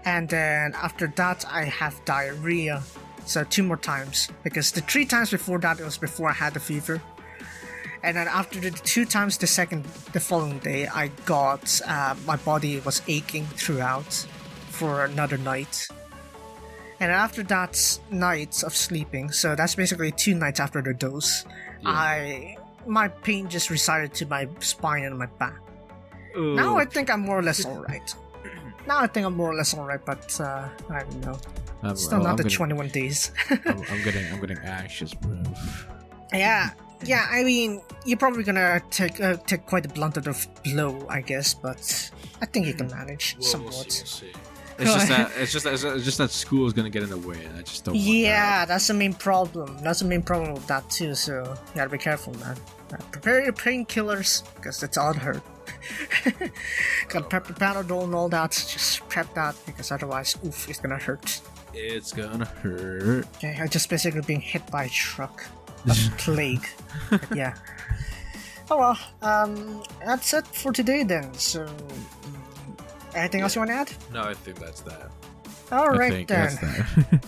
And then after that, I have diarrhea. So two more times because the three times before that it was before I had the fever. And then after the two times the second the following day, I got uh, my body was aching throughout for another night. And after that night of sleeping, so that's basically two nights after the dose, Yeah. I my pain just resided to my spine and my back. Now I think I'm more or less alright. Now I think I'm more or less alright, but uh, I don't know. I'm, Still oh, not I'm the getting, 21 days. I'm, I'm getting. I'm getting anxious, bro. yeah, yeah. I mean, you're probably gonna take uh, take quite a blunt of blow, I guess, but I think you can manage We'll- we'll somewhat. see, we'll see. It's just that. It's just that. It's just that school is gonna get in the way, and I just don't. Want Yeah, that's the main problem. That's the main problem with that too. So you gotta be careful, man. Uh, prepare your painkillers because it's all hurt. Got prep the Panadol and all that. Just prep that because otherwise, oof, it's gonna hurt. It's gonna hurt. Okay, I'm just basically being hit by a truck. A plague. Yeah. Oh well, um, that's it for today then. So, mm, anything else you want to add? No, I think that's that. All I right then.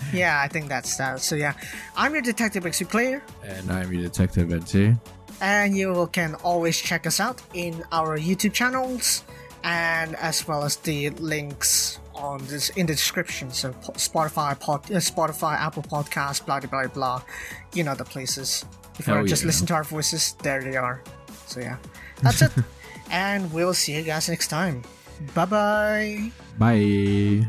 Yeah, I think that's that. So yeah, I'm your Detective XP player. and I'm your detective NT. and you can always check us out in our YouTube channels and as well as the links on this in the description. So Spotify, pod, uh, Spotify, Apple Podcasts, blah blah blah blah. You know the places. If you Hell want to just yeah. listen to our voices, there they are. So yeah, that's it. and we'll see you guys next time. Bye bye. Bye.